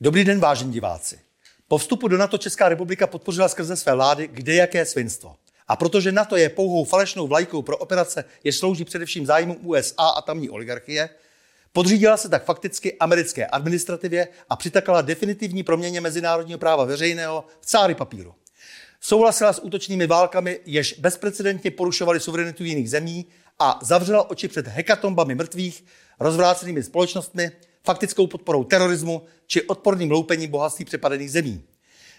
Dobrý den, vážení diváci. Po vstupu do NATO Česká republika podpořila skrze své vlády kde jaké svinstvo. A protože NATO je pouhou falešnou vlajkou pro operace, jež slouží především zájmům USA a tamní oligarchie, podřídila se tak fakticky americké administrativě a přitakala definitivní proměně mezinárodního práva veřejného v cáry papíru. Souhlasila s útočnými válkami, jež bezprecedentně porušovaly suverenitu jiných zemí a zavřela oči před hekatombami mrtvých, rozvrácenými společnostmi, faktickou podporou terorismu či odporným loupením bohatství přepadených zemí.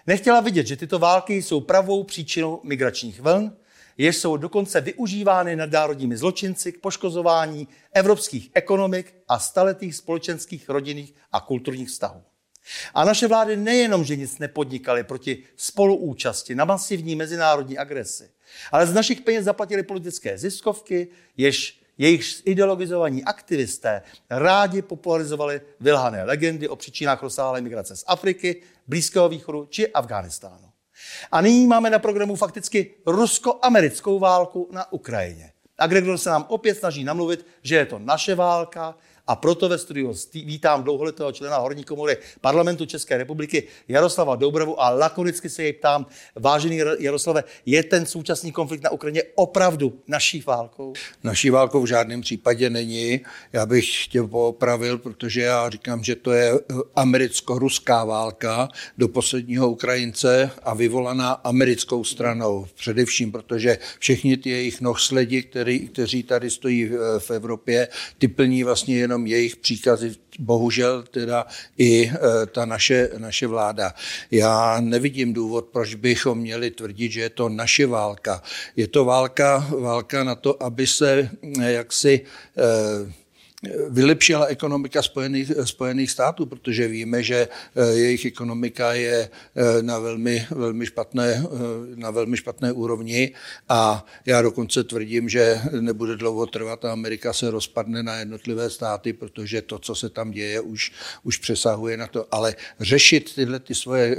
Nechtěla vidět, že tyto války jsou pravou příčinou migračních vln, jež jsou dokonce využívány nadnárodními zločinci k poškozování evropských ekonomik a staletých společenských, rodinných a kulturních vztahů. A naše vlády nejenom, že nic nepodnikaly proti spoluúčasti na masivní mezinárodní agresi, ale z našich peněz zaplatili politické ziskovky, jež jejich ideologizovaní aktivisté rádi popularizovali vylhané legendy o příčinách rozsáhlé migrace z Afriky, Blízkého východu či Afghánistánu. A nyní máme na programu fakticky rusko-americkou válku na Ukrajině. A Gregor se nám opět snaží namluvit, že je to naše válka, a proto ve studiu vítám dlouholetého člena Horní komory parlamentu České republiky Jaroslava Doubravu a lakonicky se jej ptám, vážený Jaroslave, je ten současný konflikt na Ukrajině opravdu naší válkou? Naší válkou v žádném případě není. Já bych tě popravil, protože já říkám, že to je americko-ruská válka do posledního Ukrajince a vyvolaná americkou stranou. Především, protože všichni ty jejich nohsledi, který, kteří tady stojí v Evropě, ty plní vlastně jenom jenom jejich příkazy, bohužel teda i e, ta naše, naše vláda. Já nevidím důvod, proč bychom měli tvrdit, že je to naše válka. Je to válka, válka na to, aby se e, jaksi eh, vylepšila ekonomika Spojených, Spojených států, protože víme, že eh, jejich ekonomika je eh, na velmi, velmi, špatné, eh, na velmi špatné úrovni a já dokonce tvrdím, že nebude dlouho trvat a Amerika se rozpadne na jednotlivé státy, protože to, co se tam děje, už, už přesahuje na to. Ale řešit tyhle ty svoje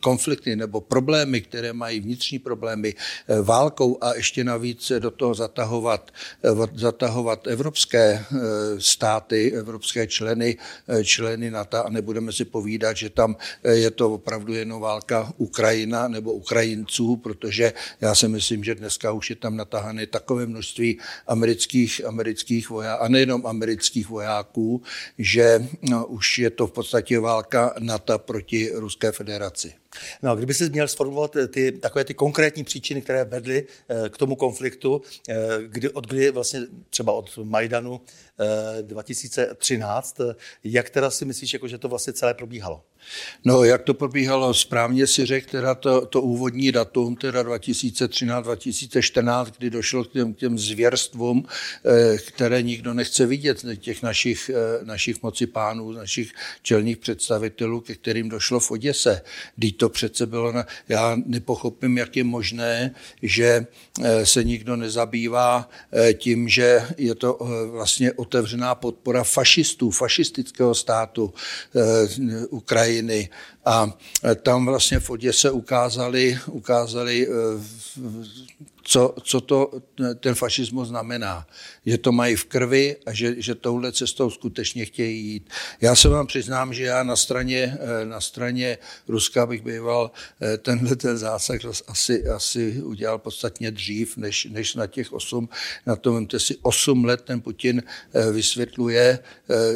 konflikty nebo problémy, které mají vnitřní problémy válkou a ještě navíc do toho zatahovat, zatahovat evropské státy, evropské členy, členy NATO a nebudeme si povídat, že tam je to opravdu jenom válka Ukrajina nebo Ukrajinců, protože já si myslím, že dneska už je tam natahané takové množství amerických, amerických vojáků, a nejenom amerických vojáků, že no, už je to v podstatě válka NATO proti Ruské federaci. No, kdyby si měl sformulovat eh, ty, takové ty konkrétní příčiny, které vedly eh, k tomu konfliktu, eh, kdy, od kdy vlastně třeba od Majdanu 2013, jak teda si myslíš, jako, že to vlastně celé probíhalo? No, jak to probíhalo, správně si řekl, teda to, to úvodní datum, teda 2013-2014, kdy došlo k těm, k těm zvěrstvům, které nikdo nechce vidět, těch našich, našich moci pánů, našich čelních představitelů, ke kterým došlo v Oděse. Kdy to přece bylo, na, já nepochopím, jak je možné, že eh, se nikdo nezabývá eh, tím, že je to eh, vlastně otevřená podpora fašistů, fašistického státu Ukrajiny. A tam vlastně v Oděse ukázali, ukázali co, co to ten fašismus znamená. Že to mají v krvi a že, že touhle cestou skutečně chtějí jít. Já se vám přiznám, že já na straně, eh, na straně Ruska bych býval eh, tenhle ten zásah asi, asi udělal podstatně dřív, než, než na těch osm. Na to vemte si osm let ten Putin eh, vysvětluje,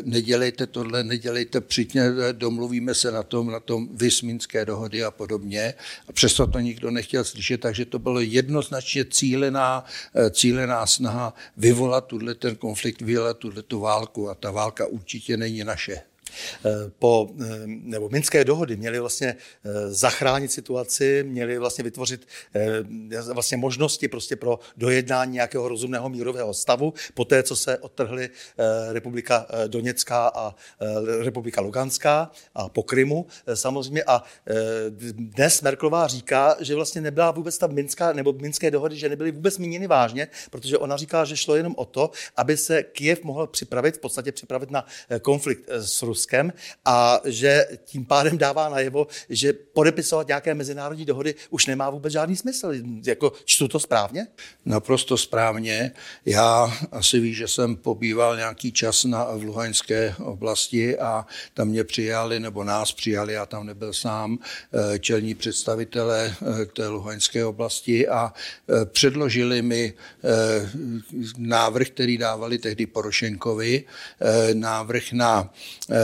nedělejte tohle, nedělejte, přijďte, domluvíme se na tom, na tom vysmínské dohody a podobně. A přesto to nikdo nechtěl slyšet, takže to bylo jednoznačně skutečně cílená, eh, cílená snaha vyvolat tuhle ten konflikt, vyvolat tuhle tu válku a ta válka určitě není naše. Eh, po, eh, nebo Minské dohody měly vlastně eh, zachránit situaci, měly vlastně vytvořit vlastně možnosti prostě pro dojednání nějakého rozumného mírového stavu, po té, co se odtrhly republika Doněcká a republika Luganská a po Krymu samozřejmě. A dnes Merklová říká, že vlastně nebyla vůbec ta Minská, nebo Minské dohody, že nebyly vůbec míněny vážně, protože ona říká, že šlo jenom o to, aby se Kiev mohl připravit, v podstatě připravit na konflikt s Rusem Ruskem a že tím pádem dává najevo, že podepisovat nějaké mezinárodní dohody už nemá vůbec žádný smysl. Jako čtu to správně? Naprosto správně. Já asi ví, že jsem pobýval nějaký čas na, v Luhanské oblasti a tam mě přijali, nebo nás přijali, já tam nebyl sám, eh, čelní představitelé eh, té Luhanské oblasti a eh, předložili mi návrh, který dávali tehdy Porošenkovi, návrh na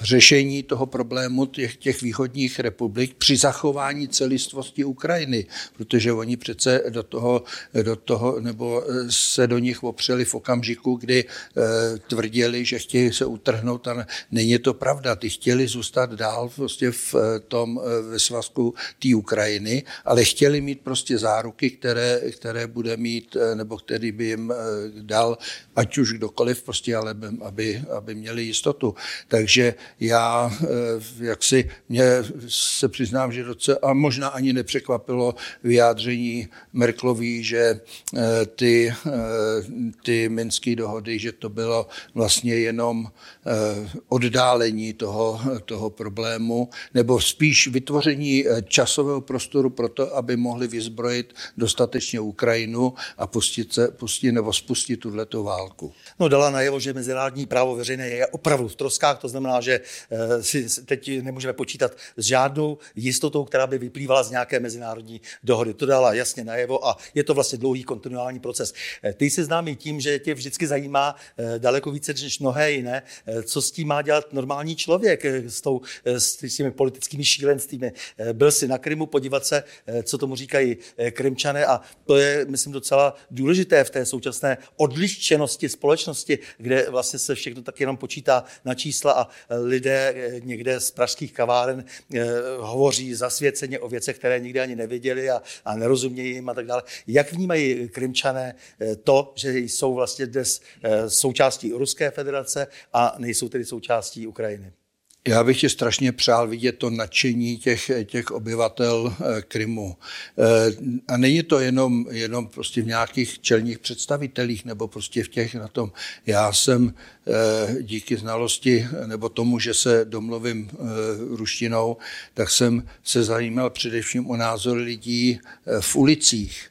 řešení toho problému těch, těch východních republik při zachování celistvosti Ukrajiny, protože oni přece do toho, do toho nebo se do nich opřeli v okamžiku, kdy eh, tvrdili, že chtějí se utrhnout a není to pravda. Ty chtěli zůstat dál prostě v eh, tom eh, ve svazku té Ukrajiny, ale chtěli mít prostě záruky, které, které bude mít, eh, nebo který by jim dal, ať už kdokoliv, prostě, ale aby, aby měli jistotu. Tak takže já eh, jak si mě se přiznám, že docela, a možná ani nepřekvapilo vyjádření Merklový, že eh, ty, eh, ty minské dohody, že to bylo vlastně jenom oddálení toho, toho problému, nebo spíš vytvoření časového prostoru pro to, aby mohli vyzbrojit dostatečně Ukrajinu a pustit, se, pustit nebo spustit tuto válku. No dala najevo, že mezinárodní právo veřejné je opravdu v troskách, to znamená, že eh, si teď nemůžeme počítat s žádnou jistotou, která by vyplývala z nějaké mezinárodní dohody. To dala jasně najevo a je to vlastně dlouhý kontinuální proces. Eh, ty jsi známý tím, že tě vždycky zajímá eh, daleko více než mnohé jiné, co s tím má dělat normální člověk, s, tou, s těmi politickými šílenstvími. Byl si na Krymu podívat se, co tomu říkají Krymčané a to je, myslím, docela důležité v té současné odliščenosti společnosti, kde vlastně se všechno tak jenom počítá na čísla a lidé eh, někde z pražských kaváren eh, hovoří zasvěceně o věcech, které nikdy ani neviděli a, a nerozumějí jim a tak dále. Jak vnímají Krymčané eh, to, že jsou vlastně dnes součástí Ruské federace a nejsou tedy součástí Ukrajiny? Já bych ti strašně přál vidět to nadšení těch, těch obyvatel eh, Krymu. Eh, a není to jenom, jenom prostě v nějakých čelních představitelích nebo prostě v těch na tom. Já jsem eh, díky znalosti nebo tomu, že se domluvím ruštinou, tak jsem se zajímal především o názor lidí v ulicích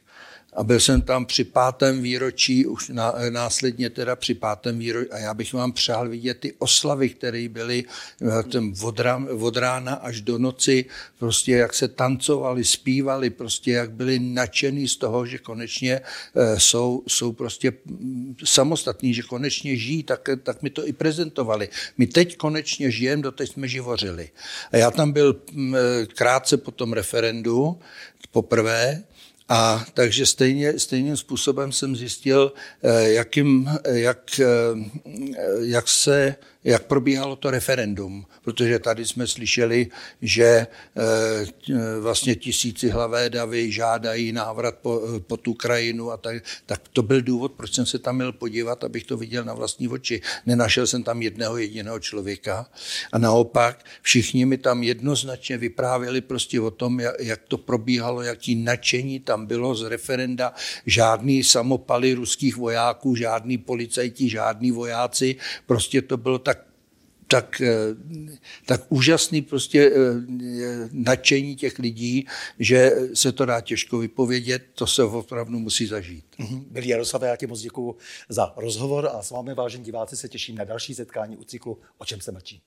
a byl jsem tam při pátém výročí, už na, následně teda při pátém výročí, a já bych vám přál vidět ty oslavy, které byly eh, od, od rána až do noci, prostě jak se tancovali, zpívali, prostě jak byli nadšený z toho, že konečně eh, jsou, jsou prostě mm, samostatní, že konečně žijí, tak, tak mi to i prezentovali. My teď konečně žijeme, doteď jsme živořili. A já tam byl mm, eh, krátce po tom referendu, poprvé, a takže stejně, stejným způsobem jsem zjistil, eh, jakým, jak, eh, jak se jak probíhalo to referendum, protože tady jsme slyšeli, že eh, vlastně tisíci hlavé davy žádají návrat po, po tu krajinu a tak, tak to byl důvod, proč jsem se tam měl podívat, abych to viděl na vlastní oči. Nenašel jsem tam jedného jediného člověka a naopak všichni mi tam jednoznačně vyprávěli prostě o tom, jak, jak to probíhalo, jaký nadšení tam bylo z referenda, žádný samopaly ruských vojáků, žádný policajti, žádní vojáci, prostě to bylo tak tak, eh, tak úžasný prostě eh, nadšení těch lidí, že se to dá těžko vypovědět, to se opravdu musí zažít. Mm-hmm. Byli Jaroslav, já ti moc děkuji za rozhovor a s vámi, vážení diváci, se těším na další setkání u cyklu O čem se mlčí.